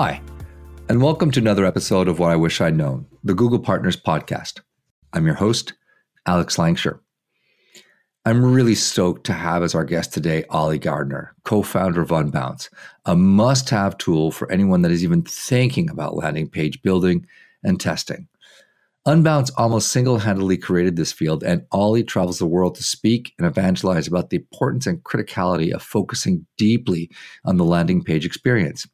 Hi, and welcome to another episode of What I Wish I'd Known, the Google Partners Podcast. I'm your host, Alex Langshur. I'm really stoked to have as our guest today Oli Gardner, co founder of Unbounce, a must have tool for anyone that is even thinking about landing page building and testing. Unbounce almost single handedly created this field, and Oli travels the world to speak and evangelize about the importance and criticality of focusing deeply on the landing page experience.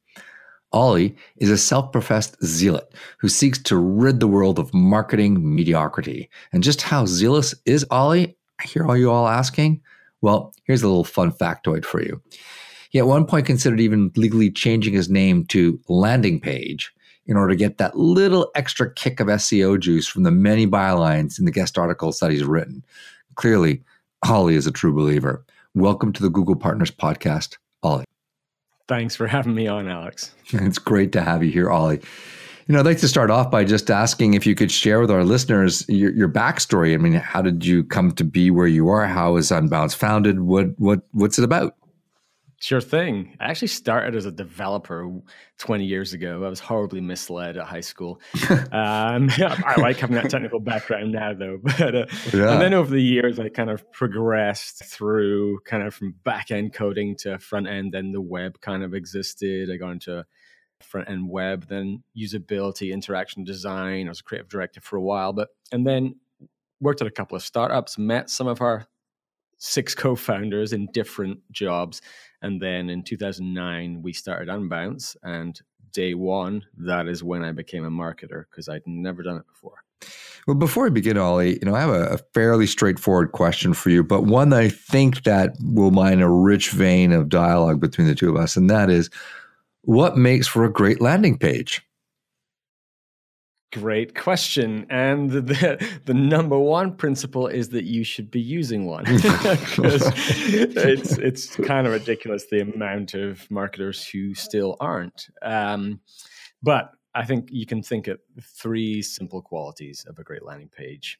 Oli is a self professed zealot who seeks to rid the world of marketing mediocrity. And just how zealous is Oli? I hear all you all asking. Well, here's a little fun factoid for you. He at one point considered even legally changing his name to Landing Page in order to get that little extra kick of SEO juice from the many bylines in the guest articles that he's written. Clearly, Oli is a true believer. Welcome to the Google Partners Podcast. Thanks for having me on, Alex. It's great to have you here, Oli. You know, I'd like to start off by just asking if you could share with our listeners your, your backstory. I mean, how did you come to be where you are? How is Unbounce founded? What what what's it about? Sure thing. I actually started as a developer 20 years ago. I was horribly misled at high school. um, I like having that technical background now, though. But uh, yeah. and then over the years, I kind of progressed through kind of from back end coding to front end. Then the web kind of existed. I got into front end web, then usability, interaction design. I was a creative director for a while, but and then worked at a couple of startups. Met some of our six co-founders in different jobs and then in 2009, we started Unbounce. And day one, that is when I became a marketer because I'd never done it before. Well, before we begin, Oli, you know, I have a, a, fairly straightforward question for you, but one that I think that will mine a rich vein of dialogue between the two of us, and that is, what makes for a great landing page? Great question. And the, the number one principle is that you should be using one. it's, it's kind of ridiculous the amount of marketers who still aren't. Um, but I think you can think of three simple qualities of a great landing page.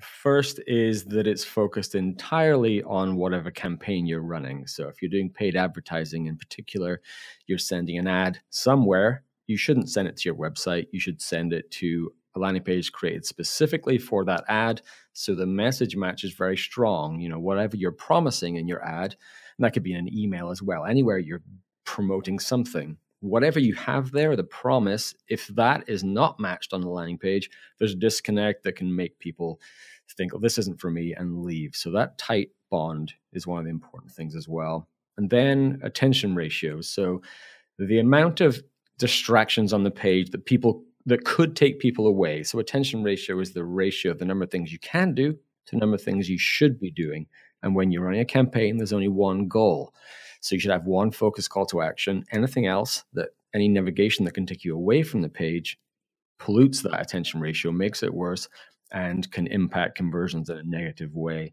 First is that it's focused entirely on whatever campaign you're running. So if you're doing paid advertising in particular, you're sending an ad somewhere you shouldn't send it to your website. You should send it to a landing page created specifically for that ad. So the message match is very strong. You know, whatever you're promising in your ad, and that could be an email as well, anywhere you're promoting something. Whatever you have there, the promise, if that is not matched on the landing page, there's a disconnect that can make people think, oh, this isn't for me and leave. So that tight bond is one of the important things as well. And then attention ratios. So the amount of distractions on the page that people that could take people away. So attention ratio is the ratio of the number of things you can do to the number of things you should be doing. And when you're running a campaign, there's only one goal. So you should have one focus call to action. Anything else that any navigation that can take you away from the page pollutes that attention ratio, makes it worse, and can impact conversions in a negative way.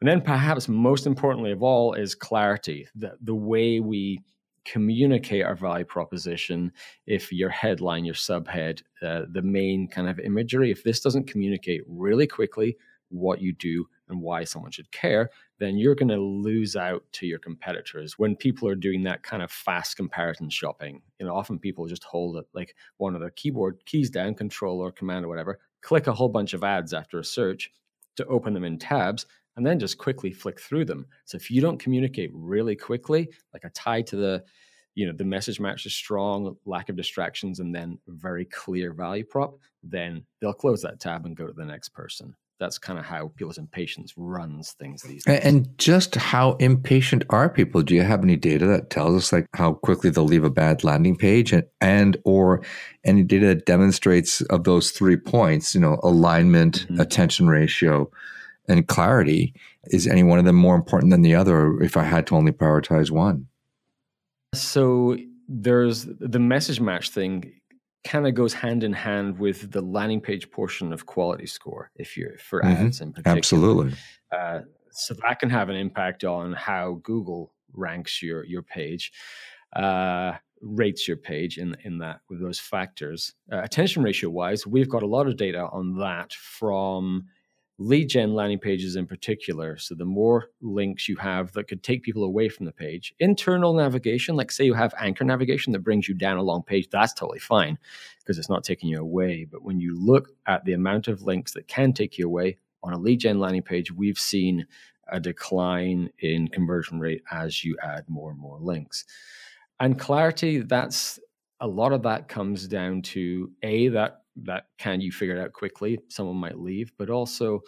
And then perhaps most importantly of all is clarity. The, the way we communicate our value proposition if your headline your subhead uh, the main kind of imagery if this doesn't communicate really quickly what you do and why someone should care then you're going to lose out to your competitors when people are doing that kind of fast comparison shopping. You know often people just hold it like one of the keyboard keys down control or command or whatever click a whole bunch of ads after a search to open them in tabs and then just quickly flick through them. So if you don't communicate really quickly, like a tie to the, you know, the message match is strong, lack of distractions, and then very clear value prop, then they'll close that tab and go to the next person. That's kind of how people's impatience runs things these days. And just how impatient are people? Do you have any data that tells us like how quickly they'll leave a bad landing page and, and or any data that demonstrates of those three points, you know, alignment, mm-hmm. attention ratio, and clarity is any one of them more important than the other if i had to only prioritize one? So there's the message match thing kind of goes hand in hand with the landing page portion of quality score if you're for mm-hmm. ads in particular. Absolutely. Uh, so that can have an impact on how google ranks your your page uh, rates your page in in that with those factors. Uh, attention ratio wise we've got a lot of data on that from lead gen landing pages in particular. So the more links you have that could take people away from the page, internal navigation, like say you have anchor navigation that brings you down a long page, that's totally fine because it's not taking you away. But when you look at the amount of links that can take you away on a lead gen landing page, we've seen a decline in conversion rate as you add more and more links. And clarity, that's a lot of that comes down to a that that can you figure it out quickly someone might leave but also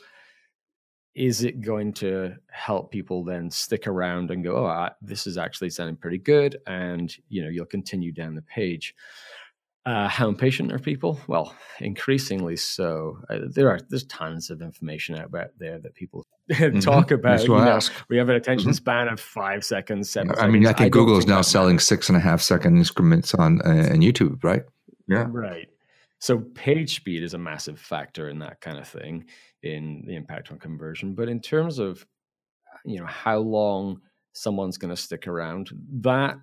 is it going to help people then stick around and go oh I, this is actually sounding pretty good and you know you'll continue down the page uh, how impatient are people? Well, increasingly so. Uh, there are there's tons of information out there that people mm-hmm. talk about. You know, we have an attention mm-hmm. span of five seconds, seven. I mean, I think I Google is now selling six and a half second increments on uh, on YouTube, right? Yeah, right. So page speed is a massive factor in that kind of thing in the impact on conversion. But in terms of you know how long someone's going to stick around, that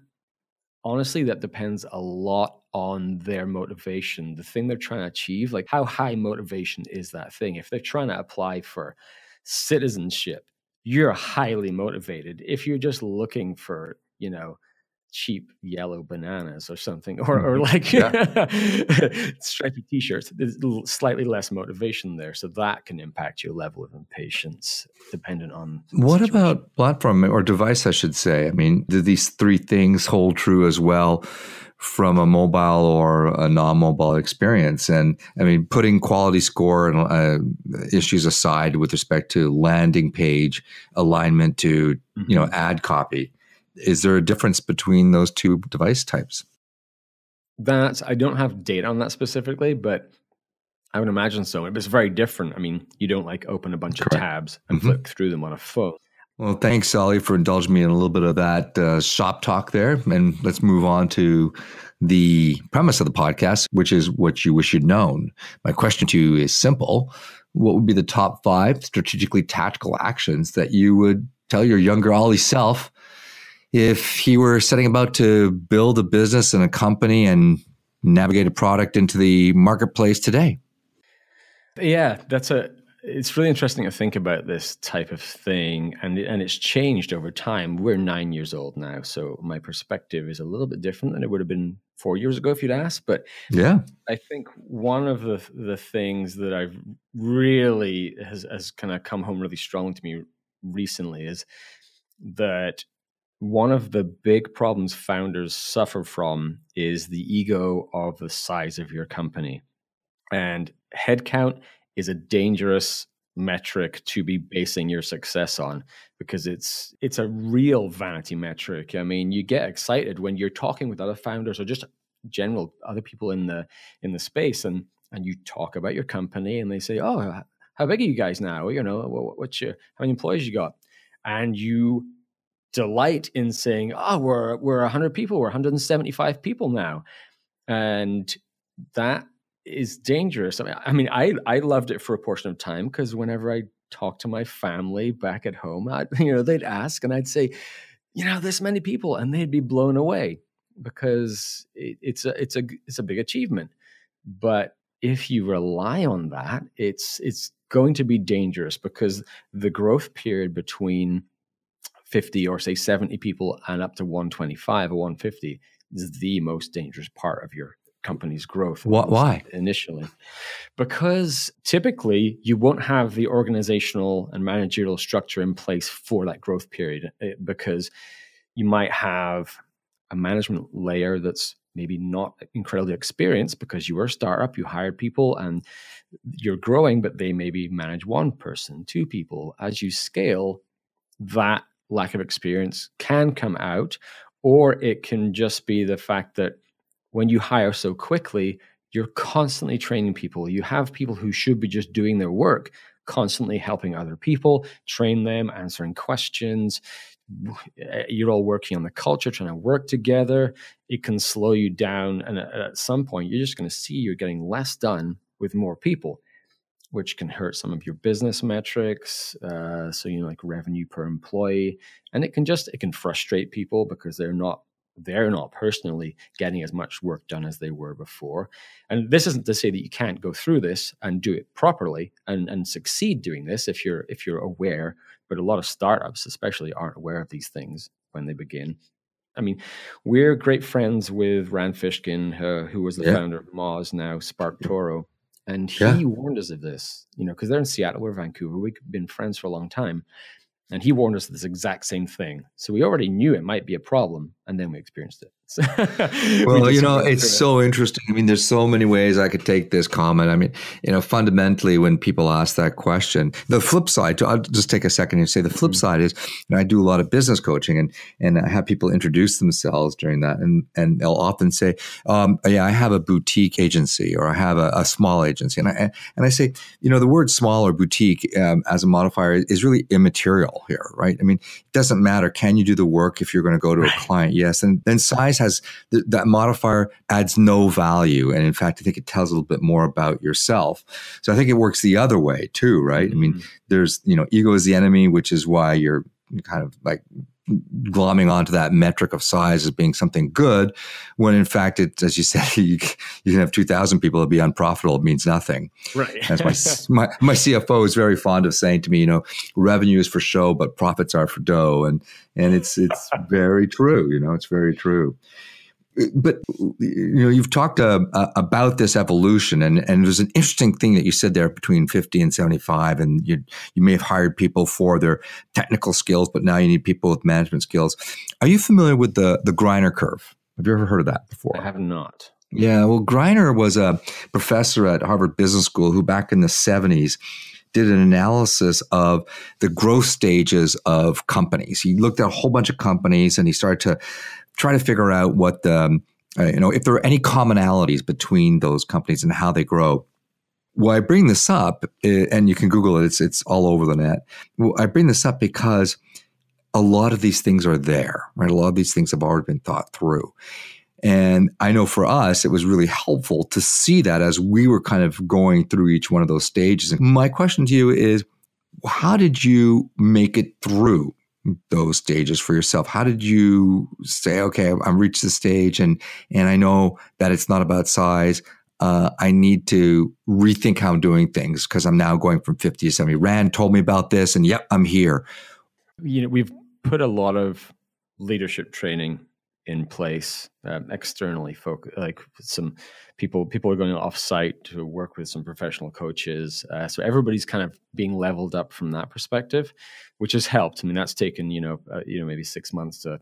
honestly that depends a lot on their motivation, the thing they're trying to achieve. Like, how high motivation is that thing? If they're trying to apply for citizenship, you're highly motivated. If you're just looking for, you know, cheap yellow bananas or something, or or mm-hmm. like stripy t-shirts. There's slightly less motivation there, so that can impact your level of impatience, dependent on. What situation. about platform or device? I should say. I mean, do these three things hold true as well? from a mobile or a non-mobile experience and i mean putting quality score and uh, issues aside with respect to landing page alignment to mm-hmm. you know mm-hmm. ad copy is there a difference between those two device types? That I don't have data on that specifically, but I would imagine so. It's very different. I mean, you don't like open a bunch Correct. of tabs and mm-hmm. flick through them on a phone. Well, thanks, Oli, for indulging me in a little bit of that uh, shop talk there. And let's move on to the premise of the podcast, which is what you wish you'd known. My question to you is simple. What would be the top five strategically tactical actions that you would tell your younger Oli self if he were setting about to build a business and a company and navigate a product into the marketplace today? Yeah, that's a it's really interesting to think about this type of thing and and it's changed over time. We're 9 years old now, so my perspective is a little bit different than it would have been 4 years ago if you'd asked, but yeah. I think one of the the things that I've really has has kind of come home really strong to me recently is that one of the big problems founders suffer from is the ego of the size of your company. And headcount is a dangerous metric to be basing your success on because it's it's a real vanity metric. I mean, you get excited when you're talking with other founders or just general other people in the in the space and and you talk about your company and they say, "Oh, how big are you guys now? You know, what's your how many employees you got?" And you delight in saying, "Oh, we're we're 100 people, we're 175 people now," and that is dangerous. I mean, I mean, I I loved it for a portion of time because whenever I talked to my family back at home, I, you know, they'd ask, and I'd say, "You know, this many people," and they'd be blown away because it, it's a it's a it's a big achievement. But if you rely on that, it's it's going to be dangerous because the growth period between 50 or say 70 people and up to 125 or 150 is the most dangerous part of your company's growth. What, Why? Initially. Because typically you won't have the organizational and managerial structure in place for that growth period eh, because you might have a management layer that's maybe not incredibly experienced because you were a startup, you hired people and you're growing, but they maybe manage one person, two people. As you scale, that lack of experience can come out, or it can just be the fact that when you hire so quickly, you're constantly training people. You have people who should be just doing their work, constantly helping other people, train them, answering questions. Eh, you're all working on the culture, trying to work together. It can slow you down. And uh, at some point, you're just going to see you're getting less done with more people which can hurt some of your business metrics. Uh, so you know, like revenue per employee, and it can just it can frustrate people because they're not they're not personally getting as much work done as they were before. And this isn't to say that you can't go through this and do it properly and, and succeed doing this if you're if you're aware. But a lot of startups, especially, aren't aware of these things when they begin. I mean, we're great friends with Rand Fishkin, uh, who was the yeah. founder of Moz, now Spark SparkToro, and he yeah. warned us of this. You know, because they're in Seattle, we're Vancouver. We've been friends for a long time, and he warned us of this exact same thing. So we already knew it might be a problem, and then we experienced it. well, you know, it's so interesting. I mean, there's so many ways I could take this comment. I mean, you know, fundamentally, when people ask that question, the flip side, I'll just take a second and say the flip mm-hmm. side is, you know, I do a lot of business coaching and, and I have people introduce themselves during that. And, and they'll often say, um, yeah, I have a boutique agency or I have a, a, small agency. And I, and I say, you know, the word small or boutique um, as a modifier is really immaterial here, right? I mean, it doesn't matter. Can you do the work if you're going to go to a client? Yes. And then size has th- that modifier adds no value. And in fact, I think it tells a little bit more about yourself. So I think it works the other way too, right? Mm-hmm. I mean, mm-hmm. there's, you know, ego is the enemy, which is why you're kind of like glomming onto that metric of size as being something good, when in fact, it, as you said, you, you can have 2,000 people that be unprofitable. It means nothing. Right. as my, my, my CFO is very fond of saying to me, you know, revenue is for show, but profits are for dough. And, and it's, it's very true. You know, it's very true but you know you've talked uh, uh, about this evolution and and there's an interesting thing that you said there between 50 and 75 and you you may have hired people for their technical skills but now you need people with management skills. Are you familiar with the the Greiner curve? Have you ever heard of that before? I have not. Yeah well Greiner was a professor at Harvard Business School who back in the 70s did an analysis of the growth stages of companies. He looked at a whole bunch of companies and he started to try to figure out what the, um, uh, you know, if there are any commonalities between those companies and how they grow. Well, I bring this up, uh, and you can Google it. It's it's all over the net. Well, I bring this up because a lot of these things are there, right? A lot of these things have already been thought through. And I know for us, it was really helpful to see that as we were kind of going through each one of those stages. And my question to you is, how did you make it through those stages for yourself? How did you say, okay, I'm reached the stage and and I know that it's not about size. Uh, I need to rethink how I'm doing things because I'm now going from 50 to 70. Rand told me about this, and yep, I'm here. You know, we've put a lot of leadership training in place um, externally focus like some people people are going off site to work with some professional coaches uh, so everybody's kind of being leveled up from that perspective which has helped. I mean that's taken you know uh, you know maybe six months to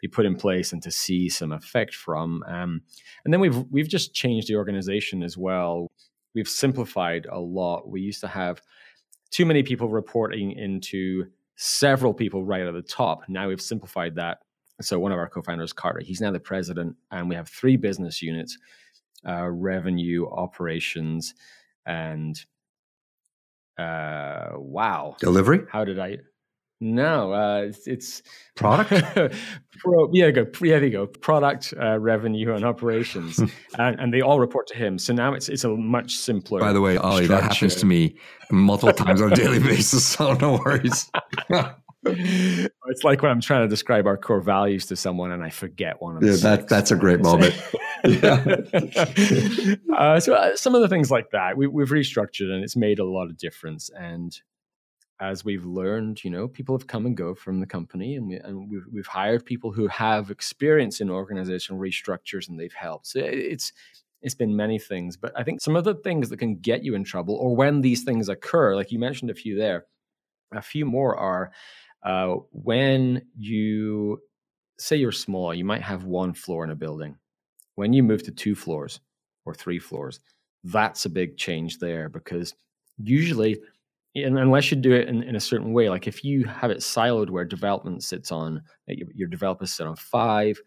be put in place and to see some effect from um, and then we've we've just changed the organization as well. We've simplified a lot. We used to have too many people reporting into several people right at the top. Now we've simplified that so one of our co-founders, Carter, he's now the president, and we have three business units: uh, revenue, operations, and uh, wow, delivery. How did I? No, uh, it's, it's product. Pro, yeah, go. Yeah, there you go. Product, uh, revenue, and operations, and, and, they all report to him. So now it's it's a much simpler. By the way, Oli, structure. that happens to me multiple times on a daily basis. So no worries. it's like when I'm trying to describe our core values to someone and I forget one of them. Yeah, that, that's a great moment. uh, so uh, some of the things like that we, we've restructured and it's made a lot of difference. And as we've learned, you know, people have come and go from the company, and, we, and we've, we've hired people who have experience in organizational restructures, and they've helped. So it's it's been many things, but I think some of the things that can get you in trouble, or when these things occur, like you mentioned a few there, a few more are uh, when you say you're small, you might have one floor in a building. When you move to two floors or three floors, that's a big change there because usually, unless you do it in, in, a certain way, like if you have it siloed where development sits on, your developers sit on five,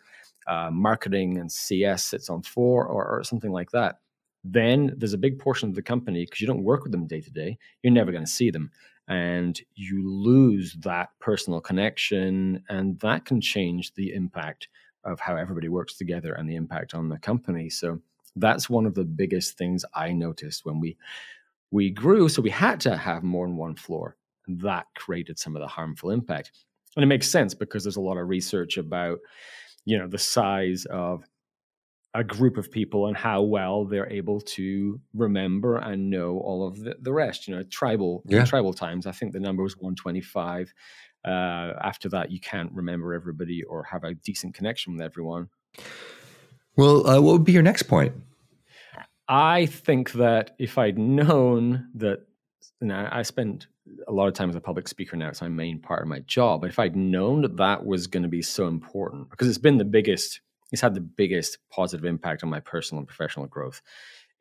uh, marketing and CS sits on four, or, or something like that, then there's a big portion of the company because you don't work with them day to day, you're never going to see them and you lose that personal connection and that can change the impact of how everybody works together and the impact on the company. So that's one of the biggest things i noticed when we we grew. So we had to have more than one floor and that created some of the harmful impact. And it makes sense because there's a lot of research about you know the size of a group of people and how well they're able to remember and know all of the, the rest. You know, tribal yeah. tribal times. I think the number was 125. Uh, after that, you can't remember everybody or have a decent connection with everyone. Well, uh, what would be your next point? I think that if I'd known that, you know, I spend a lot of time as a public speaker now. It's my main part of my job. But if I'd known that that was going to be so important, because it's been the biggest it's had the biggest positive impact on my personal and professional growth.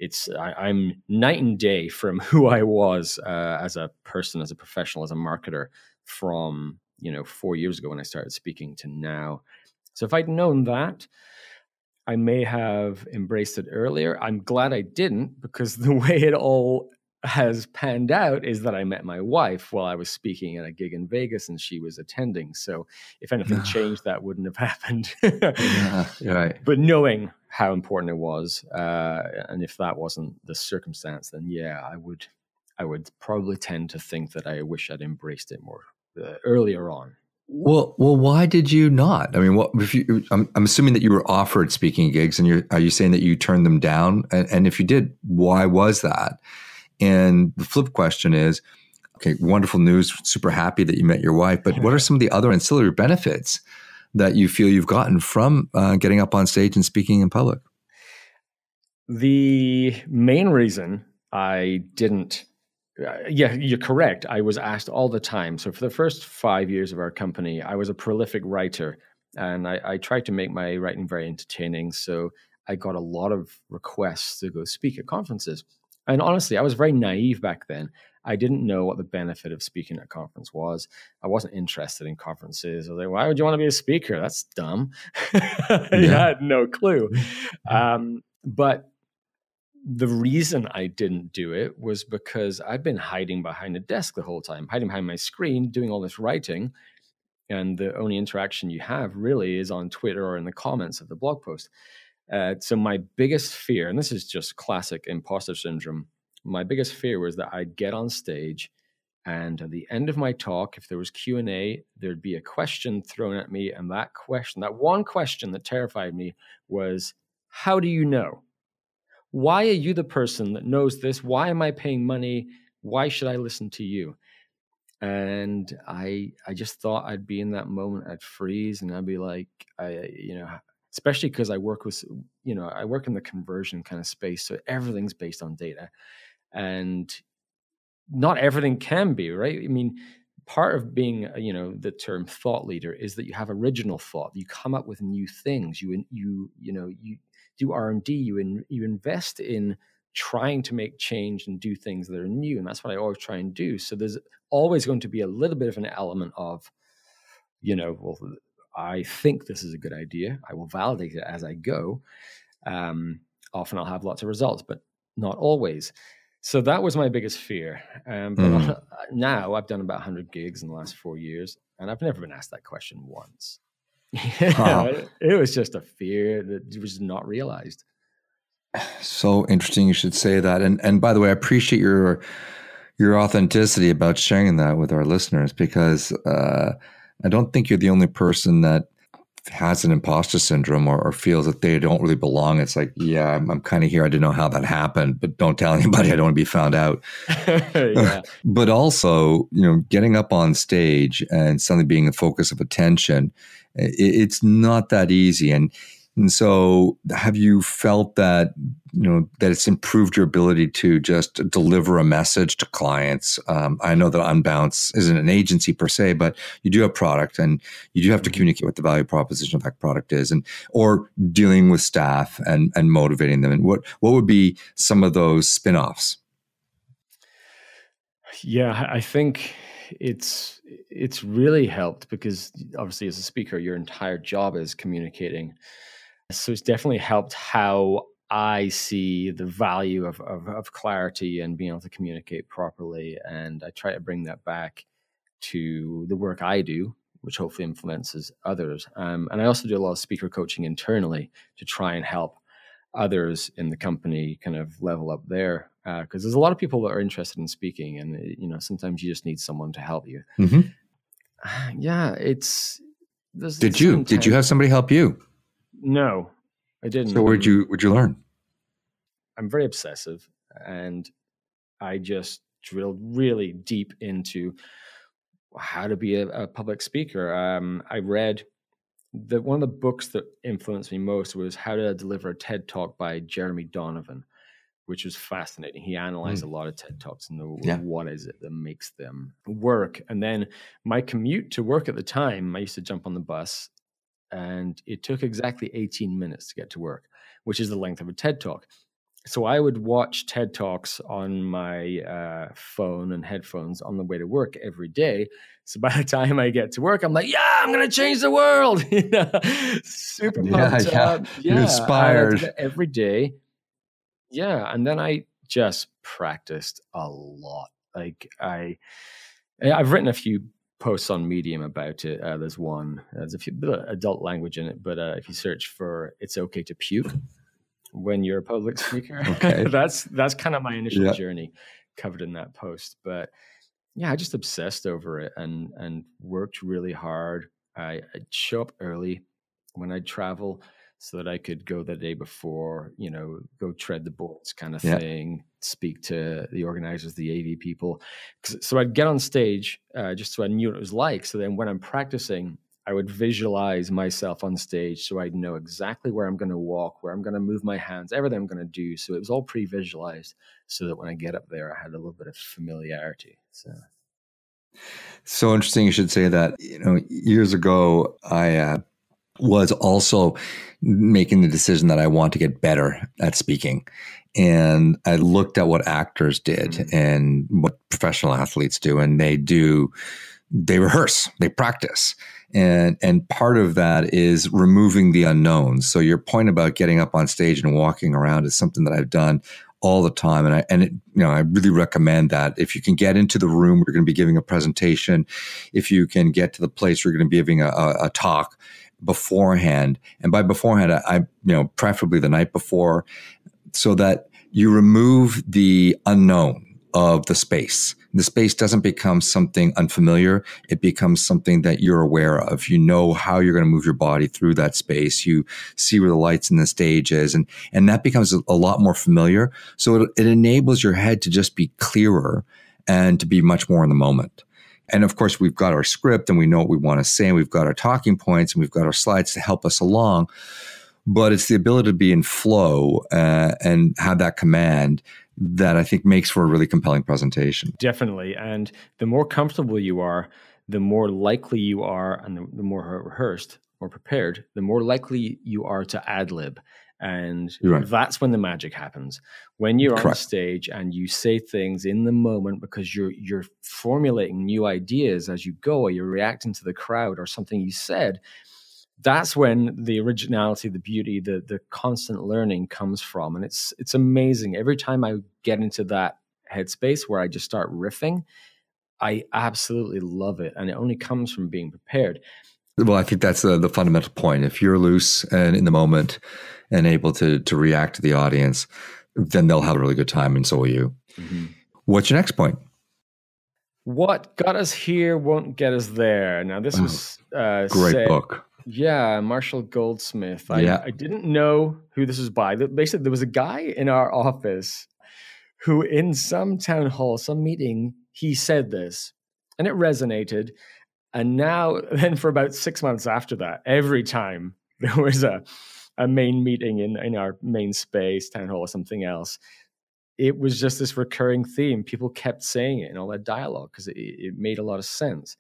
It's I, am night and day from who I was uh, as a person, as a professional, as a marketer from you know four years ago when I started speaking to now. So if I'd known that, I may have embraced it earlier. I'm glad I didn't because the way it all has panned out is that I met my wife while I was speaking at a gig in Vegas and she was attending. So if anything changed, that wouldn't have happened. yeah, right. But knowing how important it was, uh, and if that wasn't the circumstance, then yeah, I would, I would probably tend to think that I wish I'd embraced it more uh, earlier on. Well, well, why did you not? I mean, what if you? I'm, I'm assuming that you were offered speaking gigs, and you're are you saying that you turned them down? And, and if you did, why was that? And the flip question is okay, wonderful news, super happy that you met your wife, but what are some of the other ancillary benefits that you feel you've gotten from uh, getting up on stage and speaking in public? The main reason I didn't uh, yeah, you're correct. I was asked all the time. So for the first five years of our company, I was a prolific writer, and I, I, tried to make my writing very entertaining. So I got a lot of requests to go speak at conferences. And honestly, I was very naive back then. I didn't know what the benefit of speaking at a conference was. I wasn't interested in conferences. I was like, why would you want to be a speaker? That's dumb. I had no clue. Um, but the reason I didn't do it was because I've been hiding behind a desk the whole time, hiding behind my screen, doing all this writing. And the only interaction you have really is on Twitter or in the comments of the blog post. Uh, so my biggest fear, and this is just classic imposter syndrome, my biggest fear was that I'd get on stage and at the end of my talk if there was q&a there'd be a question thrown at me and that question that one question that terrified me was how do you know? Why are you the person that knows this? Why am i paying money? Why should i listen to you? And i i just thought i'd be in that moment i'd freeze and i'd be like i you know especially because I work with, you know, I work in the conversion kind of space. So everything's based on data. And not everything can be, right? I mean, part of being, uh, you know, the term thought leader is that you have original thought. You come up with new things. You, you, you know, you do R and D. You, in, you invest in trying to make change and do things that are new, and that's what I always try and do. So there's always going to be a little bit of an element of, you know, well, I think this is a good idea. I will validate it as I go. Um, often I'll have lots of results, but not always. So that was my biggest fear. Um, but mm. now I've done about 100 gigs in the last four years, and I've never been asked that question once. it, it was just a fear that was not realized. So interesting. You should say that. And and by the way, I appreciate your your authenticity about sharing that with our listeners because uh, I don't think you're the only person that has an imposter syndrome or, or feels that they don't really belong. It's like, yeah, I'm, I'm kind of here. I didn't know how that happened, but don't tell anybody. I don't want to be found out. but also, you know, getting up on stage and suddenly being the focus of attention, it, it's not that easy. And and so, have you felt that you know that it's improved your ability to just deliver a message to clients? Um, I know that Unbounce isn't an agency per se, but you do have product, and you do have to mm-hmm. communicate what the value proposition of that product is, and or dealing with staff and and motivating them. And what what would be some of those spin-offs? Yeah, I think it's it's really helped because obviously as a speaker your entire job is communicating so it's definitely helped how I see the value of, of, of clarity and being able to communicate properly. And I try to bring that back to the work I do, which hopefully influences others. Um, and I also do a lot of speaker coaching internally to try and help others in the company kind of level up there because uh, there's a lot of people that are interested in speaking and you know sometimes you just need someone to help you mm-hmm. yeah it's did you did you have somebody help you No, I didn't. So where'd you where'd you learn? I'm very obsessive, and I just drilled really deep into how to be a, a public speaker. Um, I read the one of the books that influenced me most was How to Deliver a TED Talk by Jeremy Donovan, which was fascinating. He analyzed mm. a lot of TED Talks and the, yeah. what is it that makes them work. And then my commute to work at the time, I used to jump on the bus, and it took exactly 18 minutes to get to work, which is the length of a TED Talk so I would watch TED Talks on my uh, phone and headphones on the way to work every day. So by the time I get to work, I'm like, yeah, I'm gonna change the world. Super pumped yeah, up. Yeah, inspired every day. Yeah, and then I just practiced a lot. Like I, I've written a few posts on Medium about it. Uh, there's one. There's a few bit of adult language in it, but uh, if you search for "It's okay to puke." when you're a public speaker. Okay. that's that's kind of my initial yeah. journey covered in that post. But yeah, I just obsessed over it and and worked really hard. I, I'd show up early when I'd travel so that I could go the day before, you know, go tread the boards kind of yeah. thing, speak to the organizers, the AV people. So I'd get on stage uh, just so I knew what it was like. So then when I'm practicing, I would visualize myself on stage so I'd know exactly where I'm going to walk, where I'm going to move my hands, everything I'm going to do. So it was all pre visualized so that when I get up there, I had a little bit of familiarity. So. So interesting you should say that. You know, years ago, I uh, was also making the decision that I want to get better at speaking. And I looked at what actors did mm-hmm. and what professional athletes do, and they do, they rehearse, they practice. And and part of that is removing the unknowns. So your point about getting up on stage and walking around is something that i've done all the time. And i and it, you know i really recommend that. If you can get into the room you're going to be giving a presentation. If you can get to the place you're going to be giving a, a, a talk beforehand and by beforehand I, I you know preferably the night before so that you remove the unknown of the space. The space doesn't become something unfamiliar. It becomes something that you're aware of. You know how you're going to move your body through that space. You see where the lights in the stage is and, and that becomes a, a lot more familiar. So it, it enables your head to just be clearer and to be much more in the moment. And of course, we've got our script and we know what we want to say and we've got our talking points and we've got our slides to help us along. But it's the ability to be in flow uh, and have that command that I think makes for a really compelling presentation. Definitely. And the more comfortable you are, the more likely you are, and the, the more rehearsed or prepared, the more likely you are to ad lib. And right. that's when the magic happens. When you're Correct. on stage and you say things in the moment because you're you're formulating new ideas as you go, or you're reacting to the crowd or something you said, that's when the originality, the beauty, the the constant learning comes from. And it's it's amazing. Every time I get into that headspace where I just start riffing, I absolutely love it. And it only comes from being prepared. Well, I think that's the, the fundamental point. If you're loose and in the moment and able to to react to the audience, then they'll have a really good time, and so will you. Mm-hmm. What's your next point? What got us here won't get us there. Now, this was uh, great said, book. Yeah, Marshall Goldsmith. I, yeah. I didn't know who this was by. Basically, there was a guy in our office who, in some town hall, some meeting, he said this, and it resonated. And now, then, for about six months after that, every time there was a a main meeting in in our main space, town hall, or something else, it was just this recurring theme. People kept saying it in all that dialogue because it, it made a lot of sense.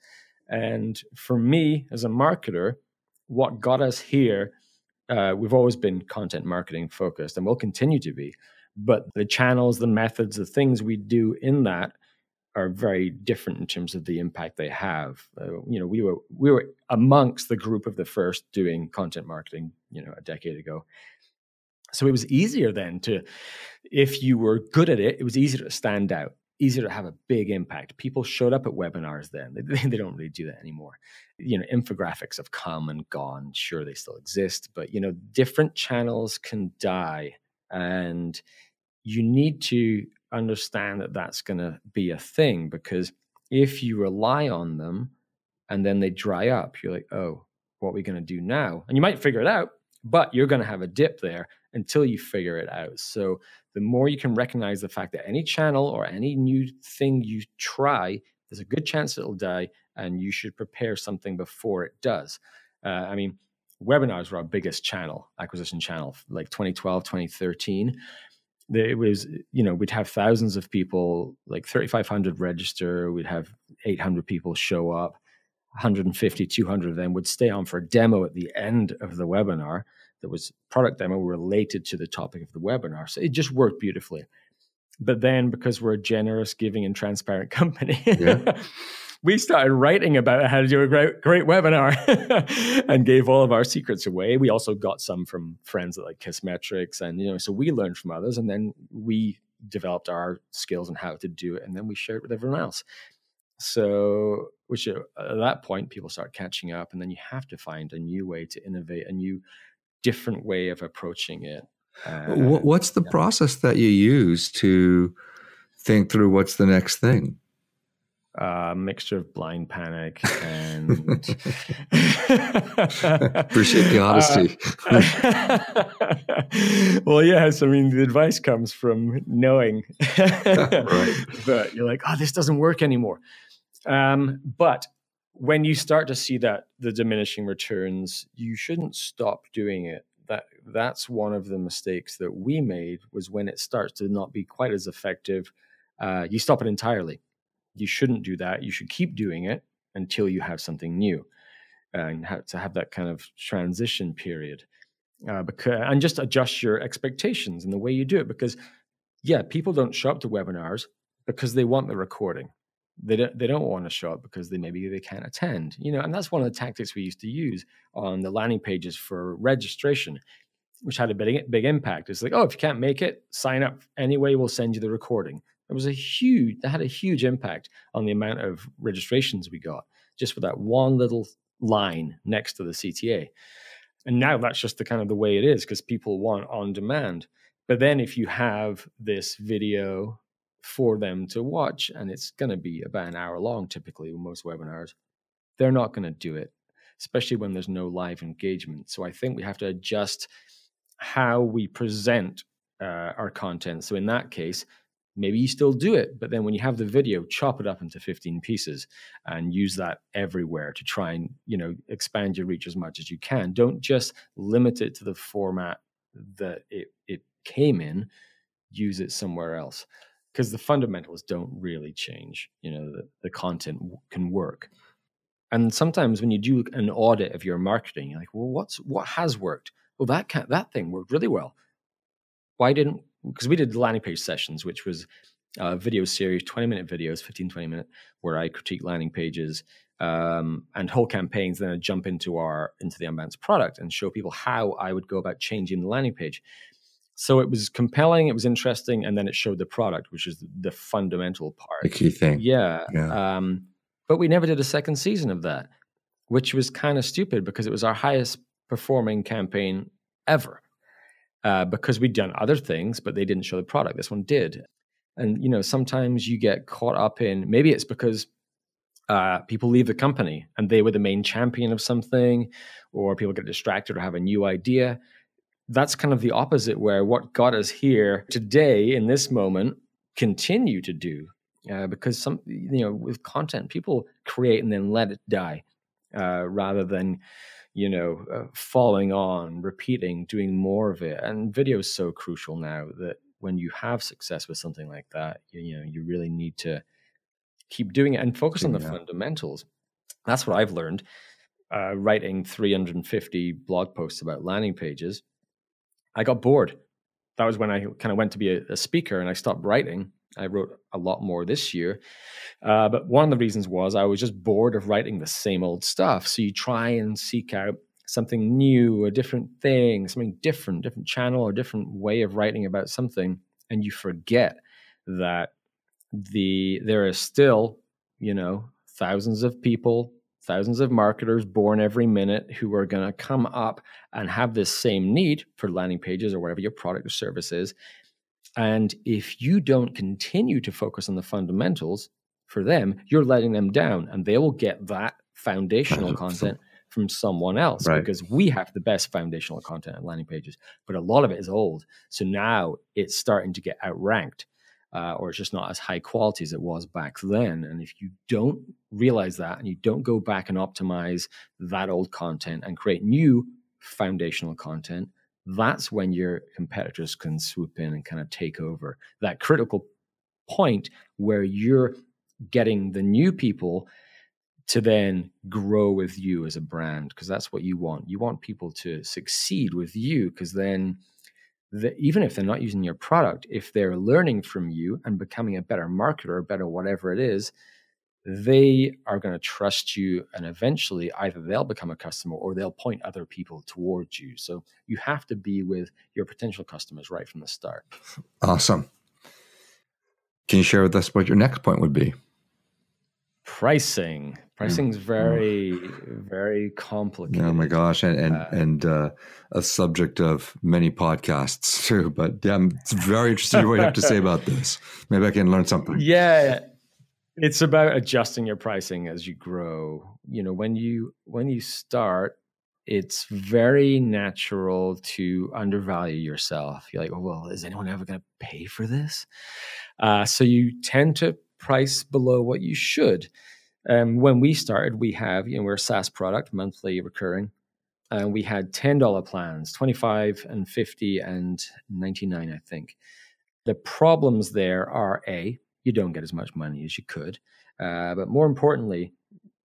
And for me, as a marketer, what got us here, uh, we've always been content marketing focused and will continue to be. But the channels, the methods, the things we do in that are very different in terms of the impact they have. Uh, you know, we were we were amongst the group of the first doing content marketing, you know, a decade ago. So it was easier then to, if you were good at it, it was easier to stand out easier to have a big impact. People showed up at webinars then. They, they, don't really do that anymore. You know, infographics have come and gone. Sure, they still exist, but you know, different channels can die, and you need to understand that that's going to be a thing because if you rely on them and then they dry up, you're like, oh, what are we going to do now? And you might figure it out, but you're going to have a dip there until you figure it out. So the more you can recognize the fact that any channel or any new thing you try, there's a good chance it'll die, and you should prepare something before it does. Uh, I mean, webinars were our biggest channel, acquisition channel, like 2012, 2013. It was, you know, we'd have thousands of people, like 3,500 register, we'd have 800 people show up. 150, 200 of them would stay on for a demo at the end of the webinar that was product demo related to the topic of the webinar. So it just worked beautifully. But then because we're a generous, giving, and transparent company, yeah. We started writing about how to do a great, great webinar and gave all of our secrets away. We also got some from friends at like Kissmetrics. And, you know, so we learned from others and then we developed our skills and how to do it. And then we shared it with everyone else. So, which uh, at that point, people start catching up, and then you have to find a new way to innovate, a new, different way of approaching it. Uh, what's the yeah. process that you use to think through what's the next thing? A uh, mixture of blind panic and appreciate the honesty. Uh, well, yes, I mean the advice comes from knowing, right? But you're like, oh, this doesn't work anymore. Um, but when you start to see that the diminishing returns, you shouldn't stop doing it. That that's one of the mistakes that we made was when it starts to not be quite as effective, uh, you stop it entirely. You shouldn't do that. You should keep doing it until you have something new, and have to have that kind of transition period, uh, because and just adjust your expectations and the way you do it. Because yeah, people don't show up to webinars because they want the recording they don't they don't want to show up because they maybe they can't attend you know and that's one of the tactics we used to use on the landing pages for registration which had a big big impact it's like oh if you can't make it sign up anyway we'll send you the recording it was a huge that had a huge impact on the amount of registrations we got just for that one little line next to the cta and now that's just the kind of the way it is because people want on demand but then if you have this video for them to watch, and it's going to be about an hour long typically most webinars, they're not going to do it, especially when there's no live engagement. So I think we have to adjust how we present uh, our content. So in that case, maybe you still do it, but then when you have the video, chop it up into 15 pieces and use that everywhere to try and you know expand your reach as much as you can. Don't just limit it to the format that it, it came in. Use it somewhere else because the fundamentals don't really change. You know, the, the content can work. And sometimes when you do an audit of your marketing, you're like, well, what's what has worked? Well, that can, that thing worked really well. Why didn't? Because we did landing page sessions, which was a video series, 20 minute videos, 15, 20 minute, where I critique landing pages um, and whole campaigns. Then I jump into our into the Unbounce product and show people how I would go about changing the landing page so it was compelling it was interesting and then it showed the product which is the fundamental part the key thing yeah, yeah. Um, but we never did a second season of that which was kind of stupid because it was our highest performing campaign ever uh, because we'd done other things but they didn't show the product. This one did. And you know sometimes you get caught up in maybe it's because uh, people leave the company and they were the main champion of something or people get distracted or have a new idea. That's kind of the opposite where what got us here today in this moment continue to do uh, because some you know with content people create and then let it die uh, rather than you know uh, falling on repeating doing more of it and video is so crucial now that when you have success with something like that you, you know you really need to keep doing it and focus on the fundamentals that's what i've learned uh, writing 350 blog posts about landing pages I got bored. That was when I kind of went to be a, a speaker and I stopped writing. I wrote a lot more this year. Uh, but one of the reasons was I was just bored of writing the same old stuff. So you try and seek out something new, a different thing, something different, different channel or different way of writing about something. And you forget that the there is still, you know, thousands of people thousands of marketers born every minute who are going to come up and have this same need for landing pages or whatever your product or service is. And if you don't continue to focus on the fundamentals for them, you're letting them down and they will get that foundational content from someone else Right. because we have the best foundational content and landing pages, but a lot of it is old. So now it's starting to get outranked, uh, or it's just not as high quality as it was back then. And if you don't realize that and you don't go back and optimize that old content and create new foundational content, that's when your competitors can swoop in and kind of take over that critical point where you're getting the new people to then grow with you as a brand because that's what you want. You want people to succeed with you because then the, even if they're not using your product, if they're learning from you and becoming a better marketer, better whatever it is, they are going to trust you and eventually either they'll become a customer or they'll point other people towards you. So you have to be with your potential customers right from the start. Awesome. Can you share with us what your next point would be? Pricing. Pricing is very, very complicated. Oh my gosh, and and Uh, and uh, a subject of many podcasts too. But yeah, I'm very interested in what you have to say about this. Maybe I can learn something. Yeah, it's about adjusting your pricing as you grow. You know, when you when you start, it's very natural to undervalue yourself. You're like, oh well, is anyone ever going to pay for this? Uh, so you tend to price below what you should. Um, when we started, we have you know we're a SaaS product, monthly recurring, and we had ten dollar plans, twenty five and fifty and ninety nine, I think. The problems there are a you don't get as much money as you could, uh, but more importantly,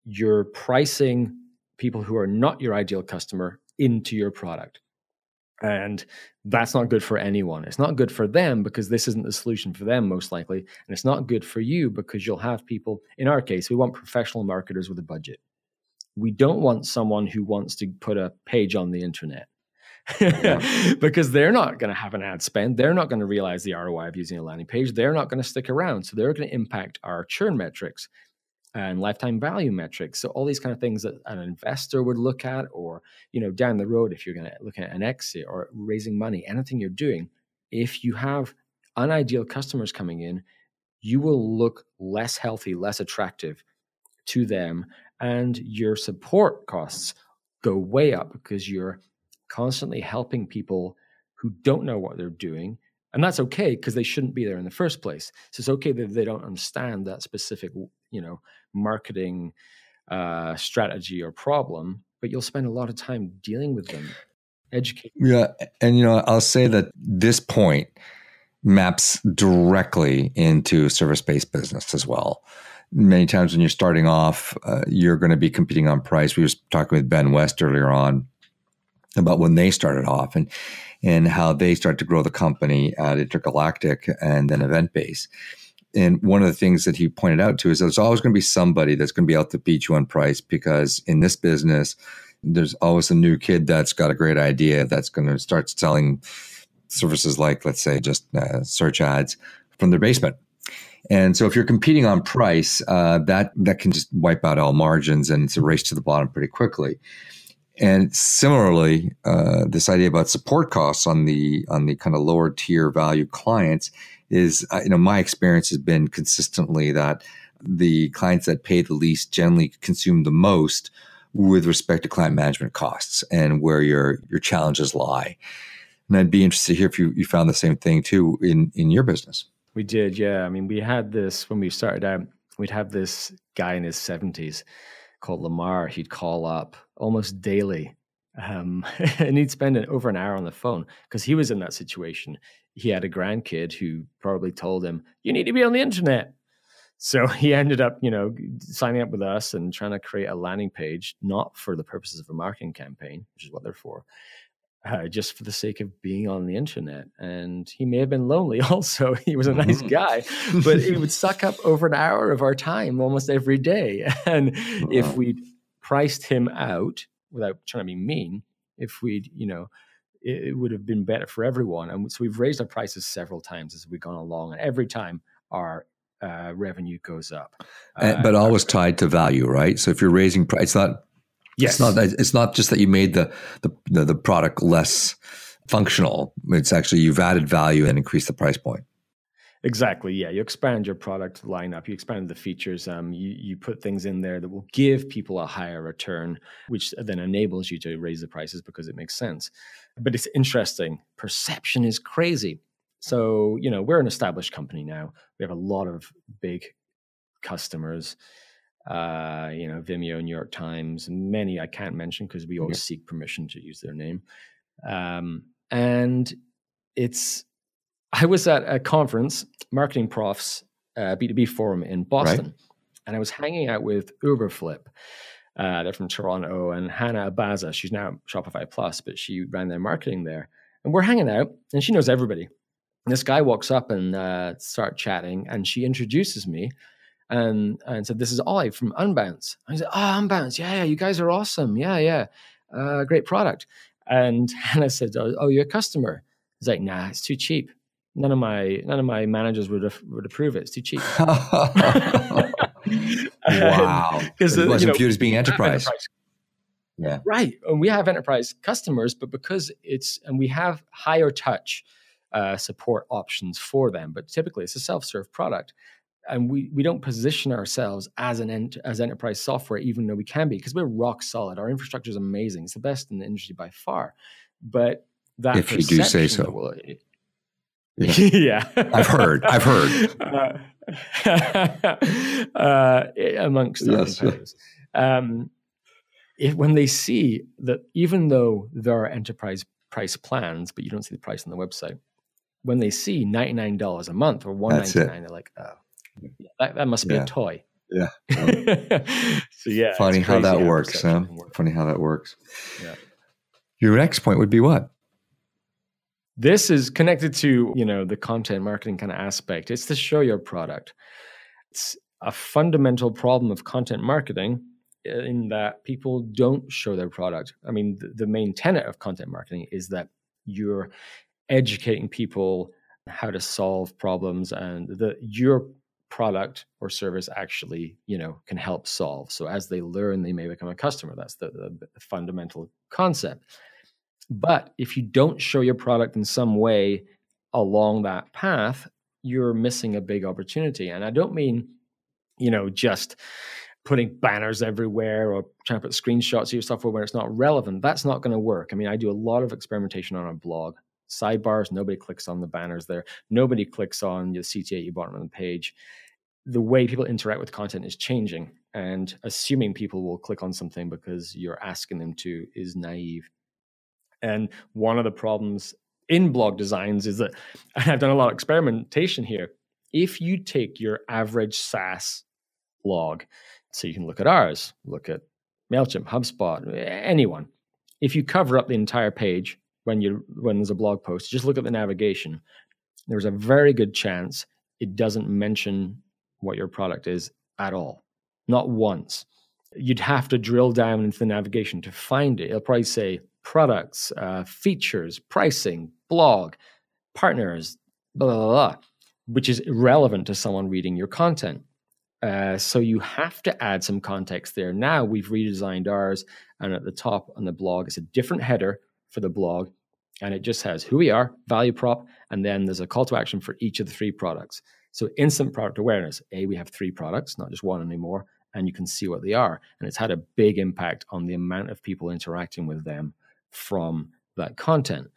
you're pricing people who are not your ideal customer into your product. And that's not good for anyone. It's not good for them because this isn't the solution for them, most likely. And it's not good for you because you'll have people, in our case, we want professional marketers with a budget. We don't want someone who wants to put a page on the internet. because they're not going to have an ad spend. They're not going to realize the ROI of using a landing page. They're not going to stick around. So they're going to impact our churn metrics and lifetime value metrics. So all these kind of things that an investor would look at, or you know, down the road, if you're going to look at an exit or raising money, anything you're doing, if you have unideal customers coming in, you will look less healthy, less attractive to them, and your support costs go way up because you're constantly helping people who don't know what they're doing. And that's okay because they shouldn't be there in the first place. So it's okay that they don't understand that specific, you know, marketing uh, strategy or problem, but you'll spend a lot of time dealing with them, educating. Yeah, and you know, I'll say that this point maps directly into service-based business as well. Many times when you're starting off, uh, you're going to be competing on price. We were talking with Ben West earlier on about when they started off and and how they started to grow the company at Intergalactic and then Event Base. And one of the things that he pointed out to is there's always going to be somebody that's going to be out to beat you on price because in this business, there's always a new kid that's got a great idea that's going to start selling services like, let's say, just uh, search ads from their basement. And so, if you're competing on price, uh, that that can just wipe out all margins, and it's a race to the bottom pretty quickly. And similarly, uh, this idea about support costs on the on the kind of lower tier value clients is, uh, you know, my experience has been consistently that the clients that pay the least generally consume the most with respect to client management costs and where your your challenges lie. And I'd be interested to hear if you, you found the same thing too in in your business. We did, yeah. I mean, we had this when we started out. We'd have this guy in his seventies called Lamar. He'd call up almost daily, um, and he'd spend an, over an hour on the phone because he was in that situation. He had a grandkid who probably told him, "You need to be on the internet." So he ended up, you know, signing up with us and trying to create a landing page, not for the purposes of a marketing campaign, which is what they're for, uh, just for the sake of being on the internet. And he may have been lonely also. He was a nice Mhm. guy, but he would suck up over an hour of our time almost every day. And if Wow. Priced him out without trying to be mean, if we'd, you know, it, it would have been better for everyone. And so we've raised our prices several times as we've gone along. And every time our uh, revenue goes up. And- Uh, but always tied to value, right? So if you're raising price, it's not yes. It's not. It's not just that you made the the the, the product less functional. It's actually you've added value and increased the price point. Exactly. Yeah, you expand your product lineup, you expand the features, um, you you put things in there that will give people a higher return, which then enables you to raise the prices because it makes sense. But it's interesting. Perception is crazy. So you know we're an established company now. We have a lot of big customers. Uh, you know, Vimeo, New York Times, many I can't mention because we always yeah. seek permission to use their name. Um, and it's I was at a conference, Marketing Profs uh, B2B forum in Boston, right. and I was hanging out with Uberflip. Uh, they're from Toronto, and Hana Abaza. She's now Shopify Plus, but she ran their marketing there. And we're hanging out, and she knows everybody. And this guy walks up and uh, start chatting, and she introduces me and and said, "This is Oli from Unbounce." I said, "Oh, Unbounce, yeah, yeah, you guys are awesome, yeah, yeah, uh, great product." And Hana said, "Oh, oh you're a customer." He's like, "Nah, it's too cheap." None of my none of my managers would would approve it. It's too cheap. wow, because it wasn't viewed as being enterprise. enterprise. Yeah, right. And we have enterprise customers, but because it's and we have higher touch uh, support options for them, but typically it's a self serve product. And we, we don't position ourselves as an ent- as enterprise software, even though we can be, because we're rock solid. Our infrastructure is amazing; it's the best in the industry by far. But that if you do say so, will, yeah. I've heard. I've heard. Uh, uh, amongst yes. others. Um, if, when they see that even though there are enterprise price plans, but you don't see the price on the website, when they see $99 a month or 199, they're like, oh, that, that must be yeah. a toy. Yeah. so yeah. Funny how that works, Sam. Funny how that works. Yeah. Your next point would be what? This is connected to, you know, the content marketing kind of aspect. It's to show your product. It's a fundamental problem of content marketing in that people don't show their product. I mean, the, the main tenet of content marketing is that you're educating people how to solve problems and that your product or service actually you know can help solve so as they learn they may become a customer that's the, the, the fundamental concept but if you don't show your product in some way along that path, you're missing a big opportunity. And I don't mean, you know, just putting banners everywhere or trying to put screenshots of your software where it's not relevant. That's not going to work. I mean, I do a lot of experimentation on a blog. Sidebars, nobody clicks on the banners there. Nobody clicks on the CTA you bottom of the page. The way people interact with content is changing, and assuming people will click on something because you're asking them to is naive. And one of the problems in blog designs is that, and I've done a lot of experimentation here. If you take your average SaaS blog, so you can look at ours, look at MailChimp, HubSpot, anyone. If you cover up the entire page when you when there's a blog post, just look at the navigation. There's a very good chance it doesn't mention what your product is at all. Not once. You'd have to drill down into the navigation to find it. It'll probably say products, uh, features, pricing, blog, partners, blah, blah, blah, which is irrelevant to someone reading your content. Uh, so you have to add some context there. Now we've redesigned ours, and at the top on the blog, it's a different header for the blog, and it just has who we are, value prop, and then there's a call to action for each of the three products. So instant product awareness. A, we have three products, not just one anymore, and you can see what they are. And it's had a big impact on the amount of people interacting with them from that content.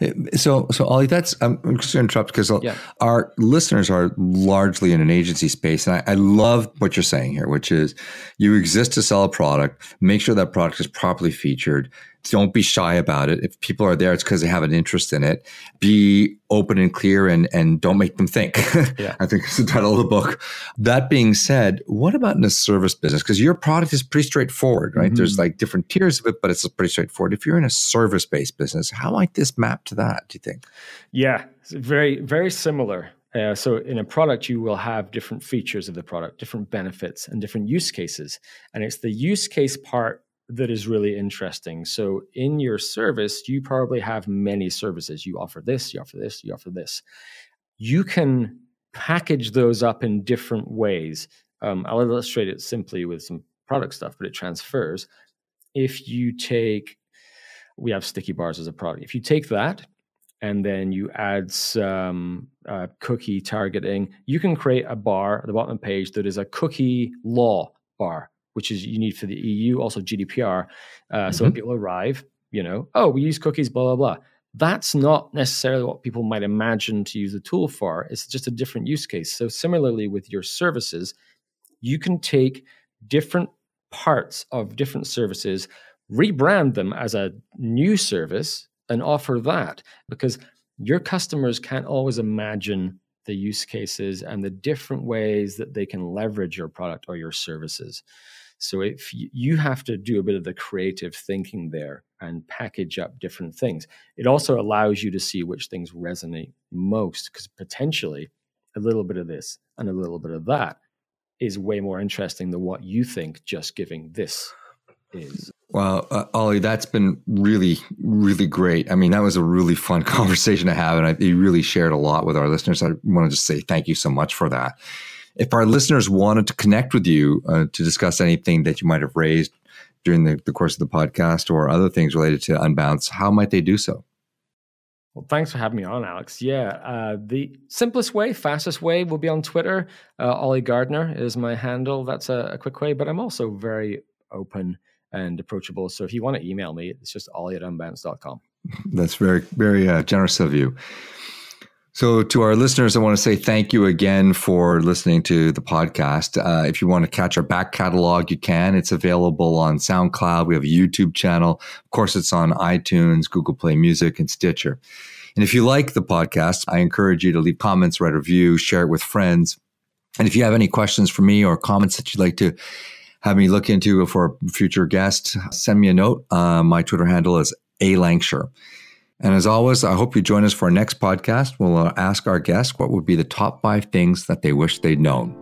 Uh, so, so Oli, that's I'm just going to interrupt because yeah. our listeners are largely in an agency space, and I, I, love what you're saying here, which is you exist to sell a product. Make sure that product is properly featured. Don't be shy about it. If people are there, it's because they have an interest in it. Be open and clear, and and don't make them think. Yeah. I think it's the title of the book. That being said, what about in a service business? Because your product is pretty straightforward, right? Mm-hmm. There's like different tiers of it, but it's pretty straightforward. If you're in a service based business, how might this map to that? Do you think? Yeah, very very similar. Uh, so in a product, you will have different features of the product, different benefits, and different use cases. And it's the use case part that is really interesting. So in your service, you probably have many services. You offer this, you offer this, you offer this. You can package those up in different ways. Um, I'll illustrate it simply with some product stuff, but it transfers. If you take, we have sticky bars as a product. If you take that and then you add some uh, cookie targeting, you can create a bar at the bottom of the page that is a cookie law bar, which is you need for the EU, also GDPR. Uh, mm-hmm. So when people arrive, you know, oh, we use cookies, blah, blah, blah. That's not necessarily what people might imagine to use the tool for. It's just a different use case. So, similarly with your services, you can take different parts of different services, rebrand them as a new service, and offer that because your customers can't always imagine the use cases and the different ways that they can leverage your product or your services. So if you have to do a bit of the creative thinking there and package up different things, it also allows you to see which things resonate most because potentially a little bit of this and a little bit of that is way more interesting than what you think just giving this is. Well, uh, Oli, that's been really, really great. I mean, that was a really fun conversation to have, and I, you really shared a lot with our listeners. I want to just say thank you so much for that. If our listeners wanted to connect with you uh, to discuss anything that you might have raised during the, the course of the podcast or other things related to Unbounce, how might they do so? Well, thanks for having me on, Alex. Yeah, uh, the simplest way, fastest way will be on Twitter. Uh, Oli Gardner is my handle. That's a, a, quick way, but I'm also very open and approachable. So if you want to email me, it's just oli at unbounce.com. That's very, very uh, generous of you. So, to our listeners, I want to say thank you again for listening to the podcast. Uh, if you want to catch our back catalog, you can. It's available on SoundCloud. We have a YouTube channel. Of course, it's on iTunes, Google Play Music, and Stitcher. And if you like the podcast, I encourage you to leave comments, write a review, share it with friends. And if you have any questions for me or comments that you'd like to have me look into for a future guest, send me a note. Uh, my Twitter handle is a Langshur. And as always, I hope you join us for our next podcast. We'll uh, ask our guests what would be the top five things that they wish they'd known.